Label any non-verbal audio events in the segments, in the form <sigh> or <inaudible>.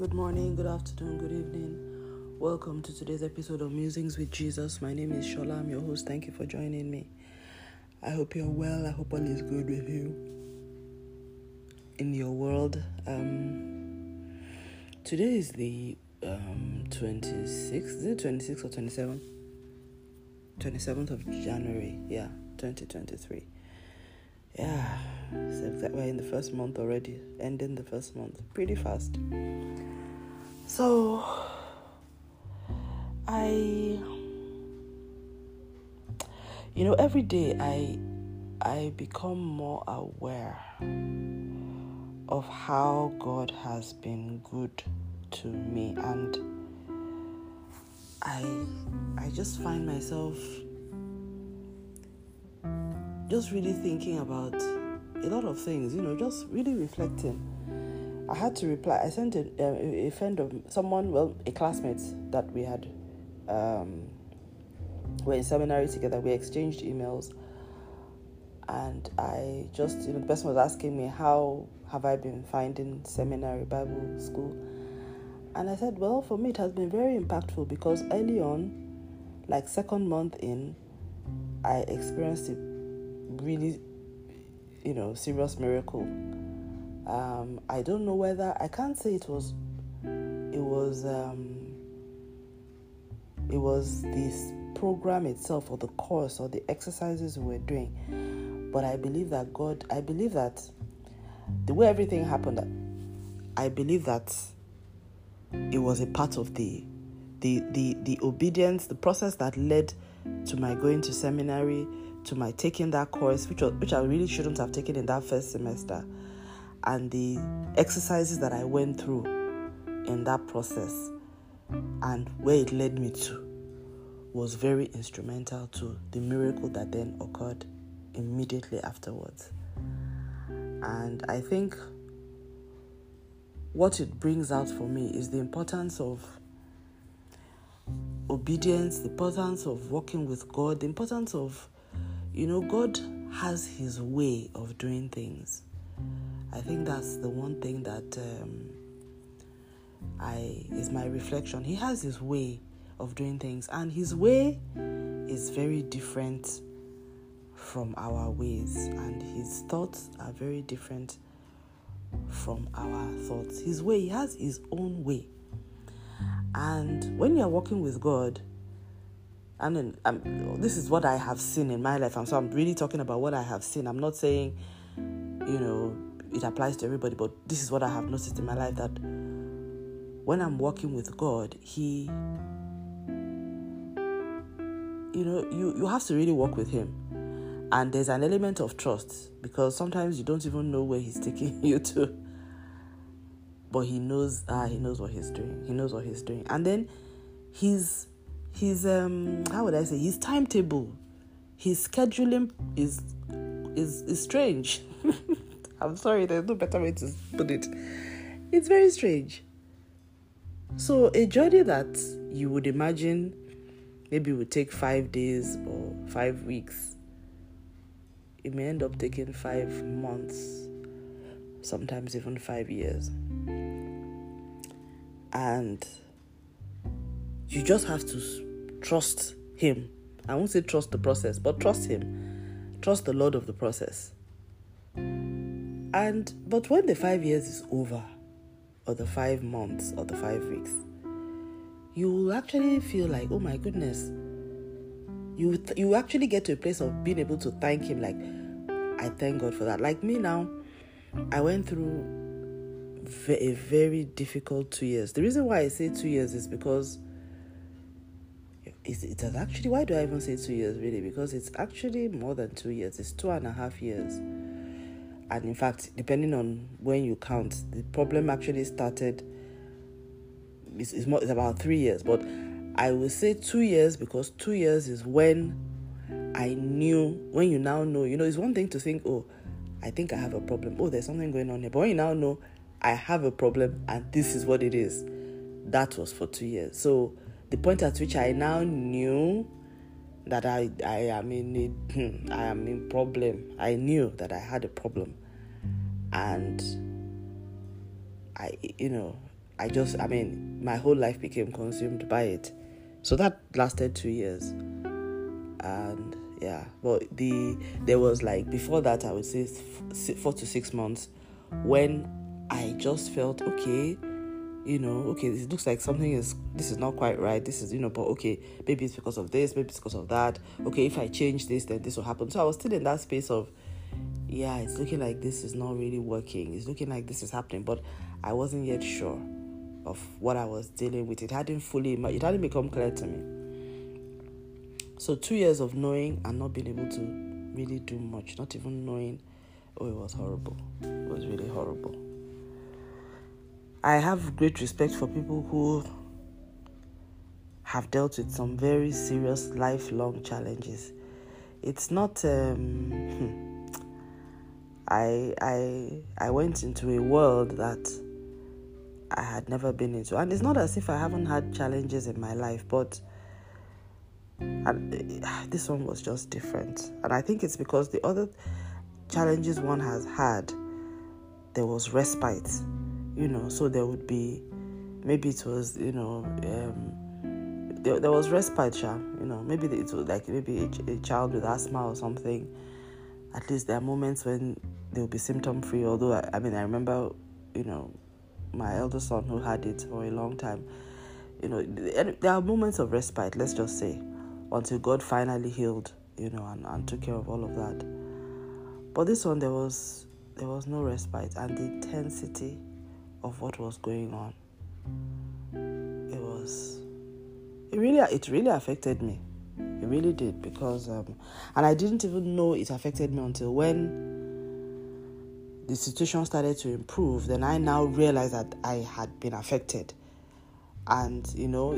Good morning, good afternoon, good evening. Welcome to today's episode of Musings with Jesus. My name is Shola. I'm your host. Thank you for joining me. I hope you're well. I hope all is good with you in your world. Um, today is the um, 26th. Is it 26th or 27th? 27th of January. Yeah, 2023. Yeah, so we're in the first month already, ending the first month pretty fast. So, I, you know, every day I, I become more aware of how God has been good to me, and I, I just find myself just really thinking about a lot of things, you know, just really reflecting. I had to reply. I sent a, a friend of someone, well, a classmate that we had, um, we're in seminary together. We exchanged emails, and I just, you know, the person was asking me how have I been finding seminary Bible school, and I said, well, for me it has been very impactful because early on, like second month in, I experienced it really, you know, serious miracle. Um, I don't know whether I can't say it was, it was, um, it was this program itself or the course or the exercises we were doing, but I believe that God, I believe that the way everything happened, I believe that it was a part of the, the, the, the obedience, the process that led to my going to seminary to my taking that course, which was, which I really shouldn't have taken in that first semester, and the exercises that I went through in that process, and where it led me to, was very instrumental to the miracle that then occurred immediately afterwards. And I think what it brings out for me is the importance of obedience, the importance of working with God, the importance of you know, God has His way of doing things. I think that's the one thing that um, I is my reflection. He has His way of doing things, and His way is very different from our ways, and His thoughts are very different from our thoughts. His way, He has His own way. And when you are working with God, and then um, this is what I have seen in my life. And so I'm really talking about what I have seen. I'm not saying, you know, it applies to everybody, but this is what I have noticed in my life that when I'm working with God, He, you know, you, you have to really work with Him. And there's an element of trust because sometimes you don't even know where He's taking <laughs> you to. But He knows, ah, He knows what He's doing. He knows what He's doing. And then He's his um how would I say his timetable, his scheduling is is is strange. <laughs> I'm sorry, there's no better way to put it. It's very strange. So a journey that you would imagine maybe would take five days or five weeks, it may end up taking five months, sometimes even five years. And you just have to trust Him. I won't say trust the process, but trust Him. Trust the Lord of the process. And but when the five years is over, or the five months, or the five weeks, you will actually feel like, oh my goodness. You th- you actually get to a place of being able to thank Him. Like, I thank God for that. Like me now, I went through a very difficult two years. The reason why I say two years is because it has actually why do I even say two years really? Because it's actually more than two years. It's two and a half years. And in fact, depending on when you count, the problem actually started. It's, it's, more, it's about three years, but I will say two years because two years is when I knew. When you now know, you know, it's one thing to think, oh, I think I have a problem. Oh, there's something going on here. But when you now know, I have a problem and this is what it is. That was for two years. So the point at which I now knew that I, I am in a, hmm, I am in problem. I knew that I had a problem, and I you know I just, I mean, my whole life became consumed by it. So that lasted two years. And yeah, but the there was like before that, I would say four to six months when I just felt okay you know, okay, it looks like something is this is not quite right. This is, you know, but okay, maybe it's because of this, maybe it's because of that. Okay, if I change this, then this will happen. So I was still in that space of, yeah, it's looking like this is not really working. It's looking like this is happening, but I wasn't yet sure of what I was dealing with. It hadn't fully, it hadn't become clear to me. So two years of knowing and not being able to really do much, not even knowing, oh, it was horrible. It was really horrible. I have great respect for people who have dealt with some very serious lifelong challenges. It's not. Um, <laughs> I I I went into a world that I had never been into, and it's not as if I haven't had challenges in my life, but and this one was just different. And I think it's because the other challenges one has had, there was respite you know, so there would be maybe it was, you know, um, there, there was respite, you know, maybe it was like maybe a, a child with asthma or something. At least there are moments when they will be symptom free. Although, I, I mean, I remember, you know, my elder son who had it for a long time. You know, there are moments of respite, let's just say, until God finally healed, you know, and, and took care of all of that. But this one, there was there was no respite, and the intensity of what was going on. It was it really it really affected me. It really did because um, and I didn't even know it affected me until when the situation started to improve. Then I now realized that I had been affected. And you know,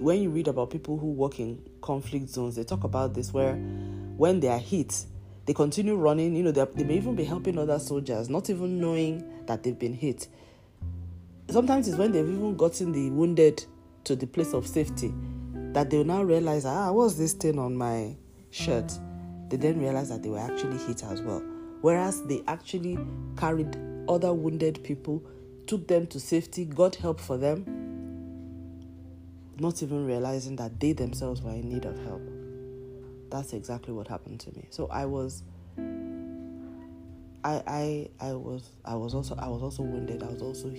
when you read about people who work in conflict zones, they talk about this where when they are hit, they continue running. You know, they may even be helping other soldiers, not even knowing that they've been hit sometimes it's when they've even gotten the wounded to the place of safety that they will now realize, ah, what's this thing on my shirt? They then realize that they were actually hit as well. Whereas they actually carried other wounded people, took them to safety, got help for them, not even realizing that they themselves were in need of help. That's exactly what happened to me. So I was I, I I was I was also I was also wounded. I was also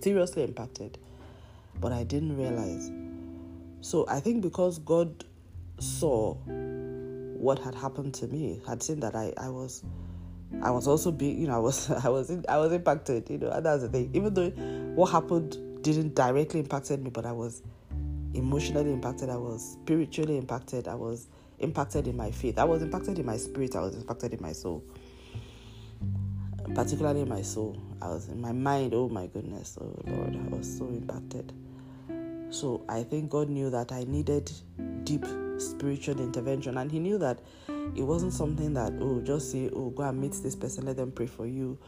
seriously impacted, but I didn't realize. So I think because God saw what had happened to me, had seen that I, I was I was also being you know I was I was in, I was impacted you know and that's the thing. Even though what happened didn't directly impacted me, but I was emotionally impacted. I was spiritually impacted. I was impacted in my faith. I was impacted in my spirit. I was impacted in my soul particularly my soul. I was in my mind, oh my goodness, oh Lord, I was so impacted. So I think God knew that I needed deep spiritual intervention, and He knew that it wasn't something that, oh, just say, oh, go and meet this person, let them pray for you,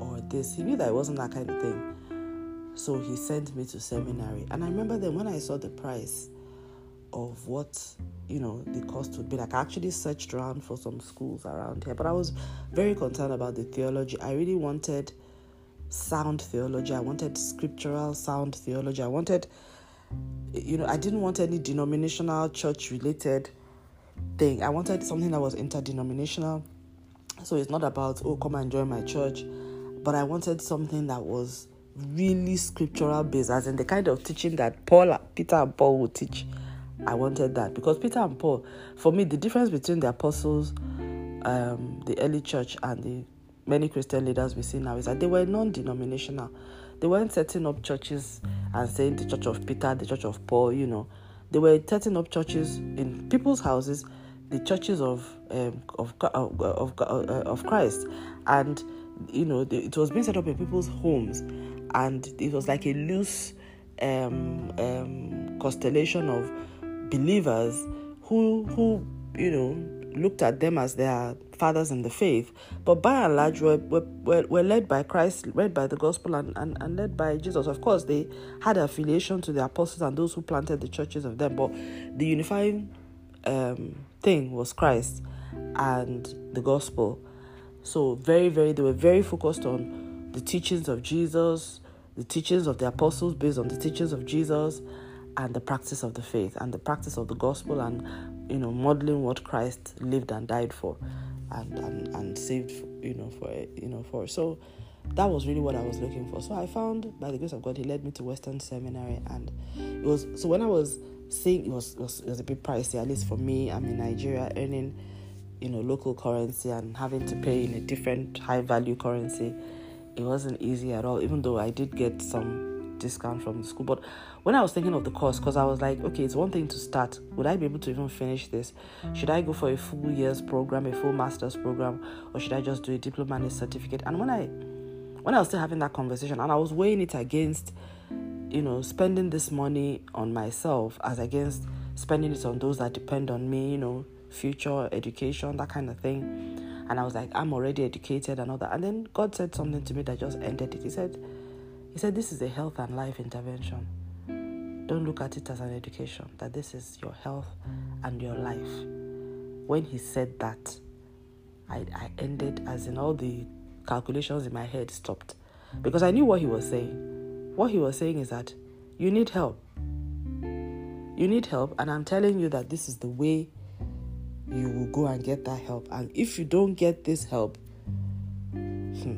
or this. He knew that it wasn't that kind of thing. So He sent me to seminary. And I remember then when I saw the price of what you know the cost would be like. I actually searched around for some schools around here, but I was very concerned about the theology. I really wanted sound theology. I wanted scriptural sound theology. I wanted, you know, I didn't want any denominational church related thing. I wanted something that was interdenominational. So it's not about oh come and join my church, but I wanted something that was really scriptural based, as in the kind of teaching that Paul, Peter, and Paul would teach I wanted that because Peter and Paul, for me, the difference between the apostles, um, the early church, and the many Christian leaders we see now is that they were non denominational. They weren't setting up churches and saying the church of Peter, the church of Paul, you know. They were setting up churches in people's houses, the churches of um, of, of, of, uh, of Christ. And, you know, it was being set up in people's homes. And it was like a loose um, um, constellation of believers who who you know looked at them as their fathers in the faith, but by and large were, were, were led by Christ, led by the gospel, and, and, and led by Jesus. Of course, they had affiliation to the apostles and those who planted the churches of them, but the unifying um, thing was Christ and the gospel. So, very, very, they were very focused on the teachings of Jesus, the teachings of the apostles based on the teachings of Jesus and the practice of the faith and the practice of the gospel and you know modeling what Christ lived and died for and and, and saved you know for you know for so that was really what I was looking for. So I found by the grace of God he led me to Western Seminary and it was so when I was seeing it was, it was it was a bit pricey, at least for me, I'm in Nigeria earning, you know, local currency and having to pay in a different high value currency. It wasn't easy at all, even though I did get some discount from the school. But when I was thinking of the course, because I was like, okay, it's one thing to start. Would I be able to even finish this? Should I go for a full year's program, a full master's program, or should I just do a diploma and a certificate? And when I when I was still having that conversation and I was weighing it against, you know, spending this money on myself as against spending it on those that depend on me, you know, future education, that kind of thing. And I was like, I'm already educated and all that. And then God said something to me that just ended it. He said, he said, This is a health and life intervention. Don't look at it as an education, that this is your health and your life. When he said that, I, I ended as in all the calculations in my head stopped because I knew what he was saying. What he was saying is that you need help. You need help, and I'm telling you that this is the way you will go and get that help. And if you don't get this help, hmm,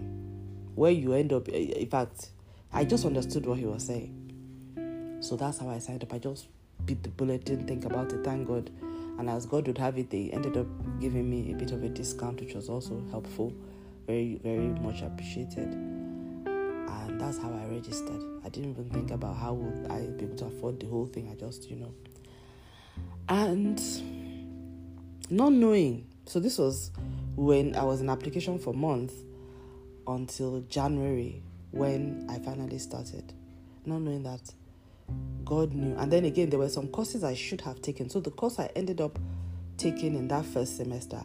where you end up, in fact, I just understood what he was saying. So that's how I signed up. I just beat the bullet, didn't think about it, thank God. And as God would have it, they ended up giving me a bit of a discount, which was also helpful, very, very much appreciated. And that's how I registered. I didn't even think about how would I be able to afford the whole thing. I just, you know. And not knowing, so this was when I was in application for months until January when I finally started, not knowing that God knew. And then again, there were some courses I should have taken. So the course I ended up taking in that first semester,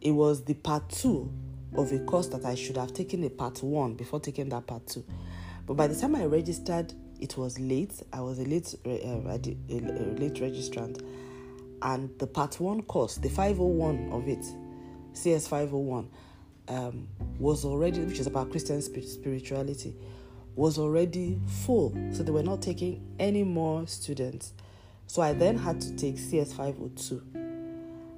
it was the part two of a course that I should have taken a part one before taking that part two. But by the time I registered, it was late. I was a late, uh, a late registrant, and the part one course, the 501 of it, CS 501 um, was already, which is about Christian spirituality, was already full. So they were not taking any more students. So I then had to take CS 502.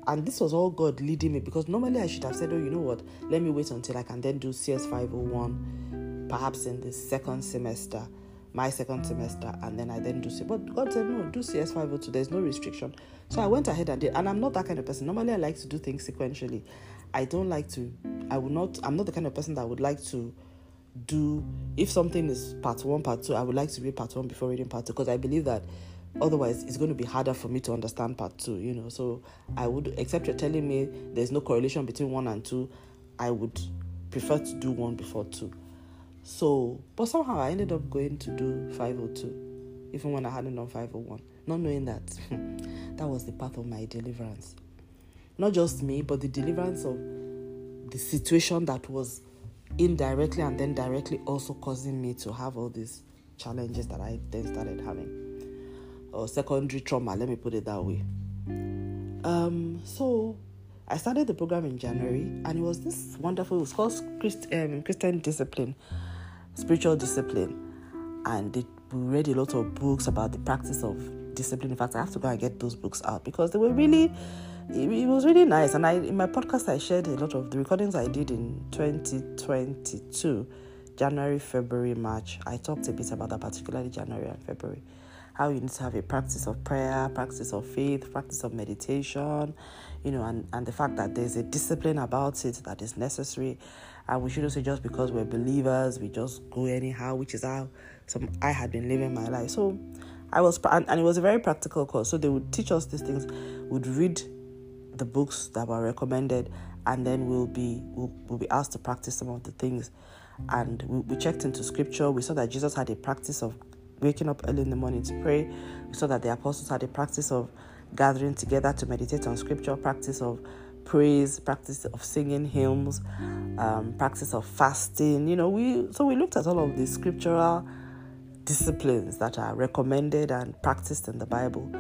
And this was all God leading me because normally I should have said, oh, you know what, let me wait until I can then do CS 501, perhaps in the second semester, my second semester, and then I then do CS. But God said, no, do CS 502, there's no restriction. So I went ahead and did. And I'm not that kind of person. Normally I like to do things sequentially. I don't like to, I would not, I'm not the kind of person that would like to do, if something is part one, part two, I would like to read part one before reading part two because I believe that otherwise it's going to be harder for me to understand part two, you know. So I would, except you're telling me there's no correlation between one and two, I would prefer to do one before two. So, but somehow I ended up going to do 502, even when I hadn't done 501, not knowing that <laughs> that was the path of my deliverance not just me, but the deliverance of the situation that was indirectly and then directly also causing me to have all these challenges that I then started having. Or secondary trauma, let me put it that way. Um, so I started the program in January and it was this wonderful, it was called Christ, um, Christian Discipline, Spiritual Discipline. And it, we read a lot of books about the practice of discipline. In fact, I have to go and get those books out because they were really it, it was really nice. And I in my podcast I shared a lot of the recordings I did in 2022, January, February, March. I talked a bit about that, particularly January and February. How you need to have a practice of prayer, practice of faith, practice of meditation, you know, and, and the fact that there's a discipline about it that is necessary. And we shouldn't say just because we're believers, we just go anyhow, which is how some I had been living my life. So I was, and, and it was a very practical course. So they would teach us these things, would read the books that were recommended, and then we'll be we'll, we'll be asked to practice some of the things. And we, we checked into scripture. We saw that Jesus had a practice of waking up early in the morning to pray. We saw that the apostles had a practice of gathering together to meditate on scripture, practice of praise, practice of singing hymns, um, practice of fasting. You know, we so we looked at all of the scriptural disciplines that are recommended and practiced in the Bible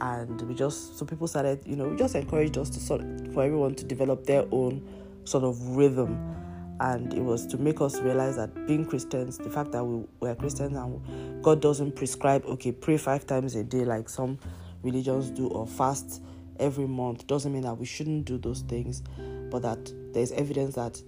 and we just so people started you know we just encouraged us to sort for everyone to develop their own sort of rhythm and it was to make us realize that being Christians, the fact that we were Christians and God doesn't prescribe, okay, pray five times a day like some religions do or fast every month doesn't mean that we shouldn't do those things, but that there's evidence that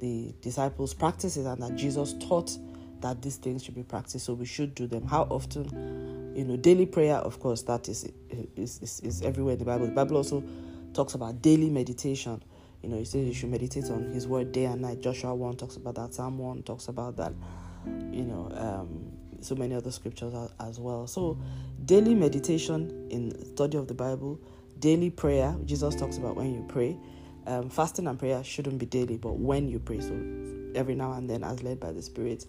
the disciples practiced it and that Jesus taught that these things should be practiced, so we should do them. How often? You know, daily prayer, of course, that is is, is, is everywhere in the Bible. The Bible also talks about daily meditation. You know, he says you should meditate on his word day and night. Joshua 1 talks about that, Psalm 1 talks about that. You know, um, so many other scriptures as well. So, daily meditation in study of the Bible, daily prayer. Jesus talks about when you pray. Um, fasting and prayer shouldn't be daily, but when you pray, so every now and then, as led by the Spirit.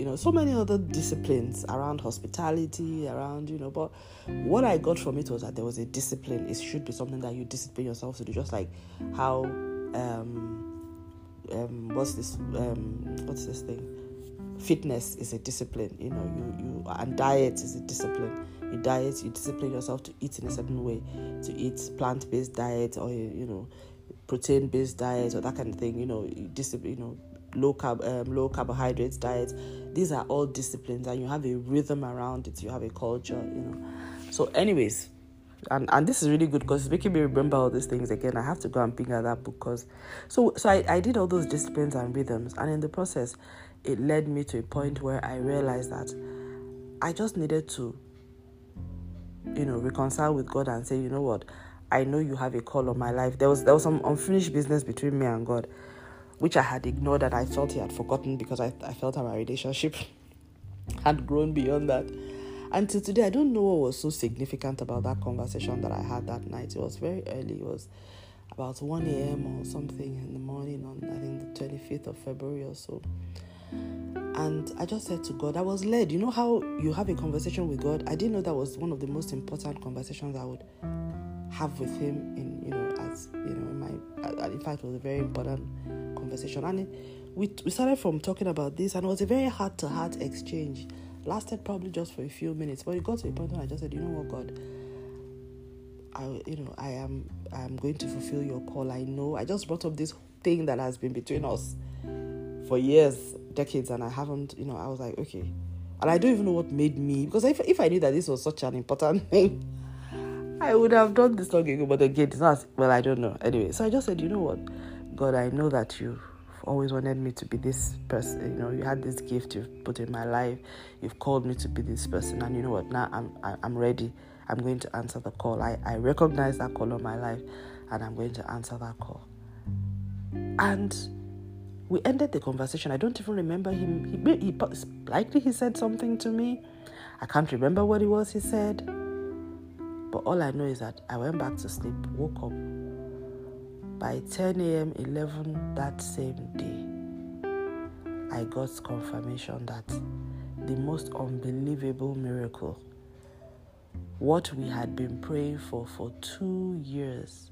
You know, so many other disciplines around hospitality, around, you know, but what I got from it was that there was a discipline. It should be something that you discipline yourself to do, just like how, um, um, what's this, um, what's this thing? Fitness is a discipline, you know, you, you, and diet is a discipline you diet, you discipline yourself to eat in a certain way, to eat plant based diet or you know protein based diet or that kind of thing. You know, you discipline, you know, low carb, um, low carbohydrates diet. These are all disciplines, and you have a rhythm around it. You have a culture, you know. So, anyways, and and this is really good because it's making me remember all these things again. I have to go and pick out that book because, so so I, I did all those disciplines and rhythms, and in the process, it led me to a point where I realized that I just needed to you know, reconcile with God and say, you know what, I know you have a call on my life. There was there was some unfinished business between me and God, which I had ignored and I felt He had forgotten because I, I felt our relationship <laughs> had grown beyond that. Until today, I don't know what was so significant about that conversation that I had that night. It was very early. It was about 1 a.m. or something in the morning on I think the 25th of February or so. And I just said to God, I was led. You know how you have a conversation with God? I didn't know that was one of the most important conversations I would have with Him. In you know, as you know, in my in fact, it was a very important conversation. And we we started from talking about this, and it was a very heart to heart exchange. Lasted probably just for a few minutes, but it got to a point when I just said, you know what, God, I you know I am I am going to fulfill your call. I know. I just brought up this thing that has been between us for years, decades, and I haven't, you know, I was like, okay. And I don't even know what made me, because if, if I knew that this was such an important <laughs> thing, I would have done this long ago. But again, it's not, well, I don't know. Anyway, so I just said, you know what, God, I know that you've always wanted me to be this person. You know, you had this gift you've put in my life. You've called me to be this person. And you know what, now I'm, I'm ready. I'm going to answer the call. I, I recognize that call on my life and I'm going to answer that call. And we ended the conversation. I don't even remember him. He, he likely he said something to me. I can't remember what it was he said. But all I know is that I went back to sleep, woke up. By 10 a.m., 11 that same day, I got confirmation that the most unbelievable miracle, what we had been praying for for two years,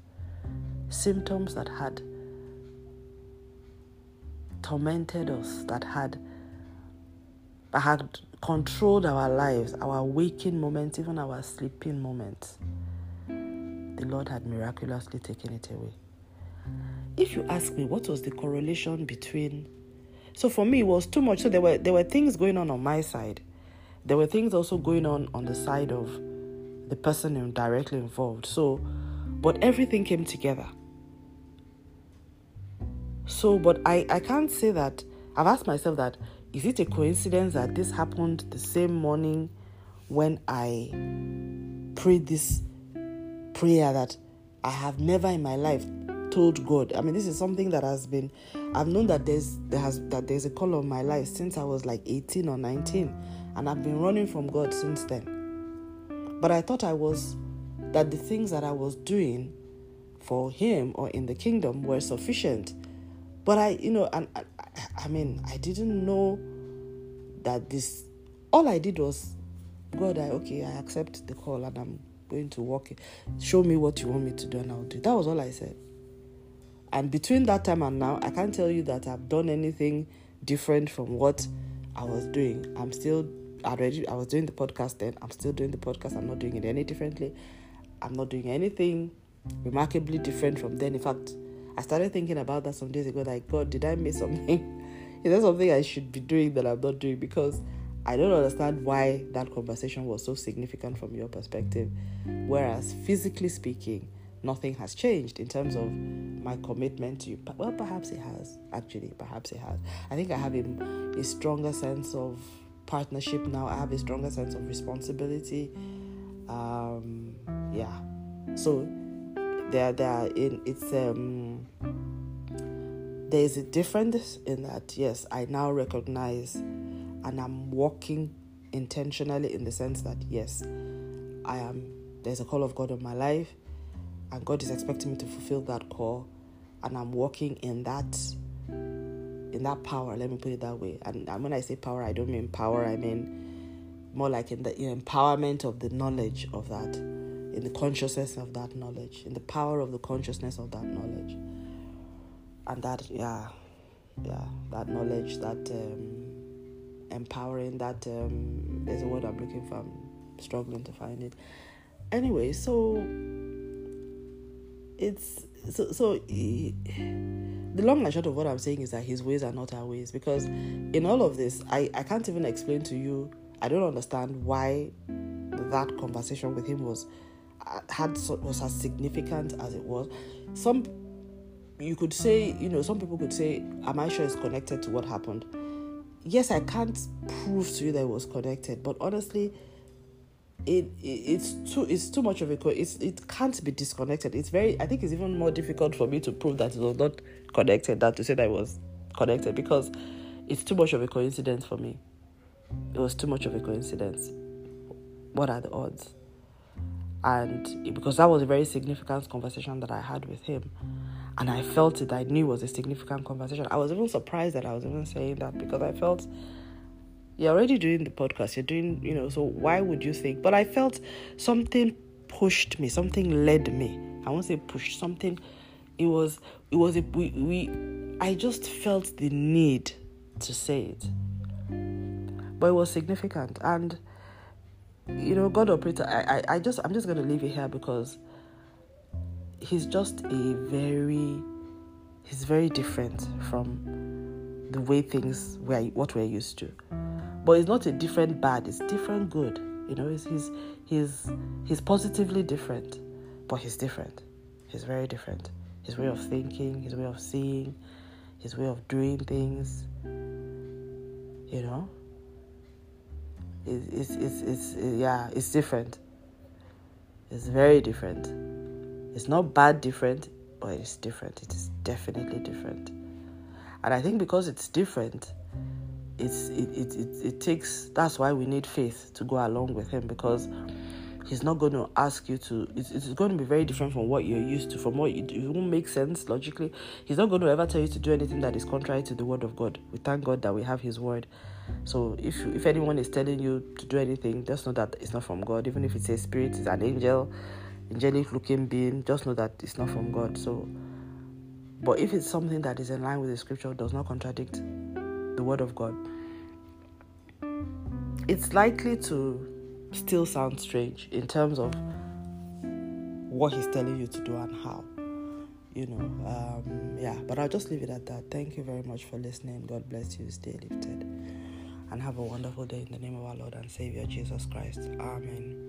symptoms that had tormented us, that had that had controlled our lives, our waking moments, even our sleeping moments. The Lord had miraculously taken it away. If you ask me what was the correlation between so for me it was too much. So there were there were things going on on my side. There were things also going on on the side of the person directly involved. So but everything came together. So, but I, I can't say that. I've asked myself that is it a coincidence that this happened the same morning when I prayed this prayer that I have never in my life told God. I mean, this is something that has been I've known that there's there has that there's a call on my life since I was like 18 or 19 and I've been running from God since then. But I thought I was that the things that I was doing for him or in the kingdom were sufficient but I, you know, and I, mean, I didn't know that this. All I did was, God, I okay, I accept the call and I'm going to walk. Show me what you want me to do, and I'll do. That was all I said. And between that time and now, I can't tell you that I've done anything different from what I was doing. I'm still already. I was doing the podcast then. I'm still doing the podcast. I'm not doing it any differently. I'm not doing anything remarkably different from then. In fact, I started thinking about that some days ago. Like, God, did I miss something? <laughs> Is there something I should be doing that I'm not doing? Because I don't understand why that conversation was so significant from your perspective. Whereas, physically speaking, nothing has changed in terms of my commitment to you. Well, perhaps it has, actually. Perhaps it has. I think I have a, a stronger sense of partnership now. I have a stronger sense of responsibility. Um, yeah. So, there, there, in it's um, there is a difference in that. Yes, I now recognize, and I'm walking intentionally in the sense that yes, I am. There's a call of God on my life and God is expecting me to fulfill that call, and I'm walking in that in that power. Let me put it that way. And, and when I say power, I don't mean power. I mean more like in the empowerment of the knowledge of that, in the consciousness of that knowledge, in the power of the consciousness of that knowledge, and that yeah, yeah, that knowledge, that um, empowering. That um, there's a word I'm looking for. I'm struggling to find it. Anyway, so it's so so he, the long and short of what i'm saying is that his ways are not our ways because in all of this i i can't even explain to you i don't understand why that conversation with him was had was as significant as it was some you could say you know some people could say am i sure it's connected to what happened yes i can't prove to you that it was connected but honestly it, it, it's too it's too much of a it's it can't be disconnected. It's very I think it's even more difficult for me to prove that it was not connected than to say that it was connected because it's too much of a coincidence for me. It was too much of a coincidence. What are the odds? And because that was a very significant conversation that I had with him, and I felt it. I knew it was a significant conversation. I was even surprised that I was even saying that because I felt you're already doing the podcast you're doing you know so why would you think but i felt something pushed me something led me i won't say pushed something it was it was a, we, we i just felt the need to say it but it was significant and you know god operator i i, I just i'm just to leave it here because he's just a very he's very different from the way things were what we're used to but it's not a different bad, it's different good. You know, he's he's he's, he's positively different, but he's different. He's very different. His way of thinking, his way of seeing, his way of doing things. You know, it's it's it's, it's yeah, it's different. It's very different. It's not bad different, but it's different. It is definitely different. And I think because it's different, it's it, it, it, it takes that's why we need faith to go along with him because he's not going to ask you to it's, it's going to be very different from what you're used to. From what you do it won't make sense logically. He's not going to ever tell you to do anything that is contrary to the word of god. We thank god that we have his word. So if if anyone is telling you to do anything just know that it's not from god. Even if it's a spirit it's an angel angelic looking being just know that it's not from god so but if it's something that is in line with the scripture does not contradict the Word of God, it's likely to still sound strange in terms of what He's telling you to do and how. You know, um, yeah, but I'll just leave it at that. Thank you very much for listening. God bless you. Stay lifted and have a wonderful day in the name of our Lord and Savior Jesus Christ. Amen.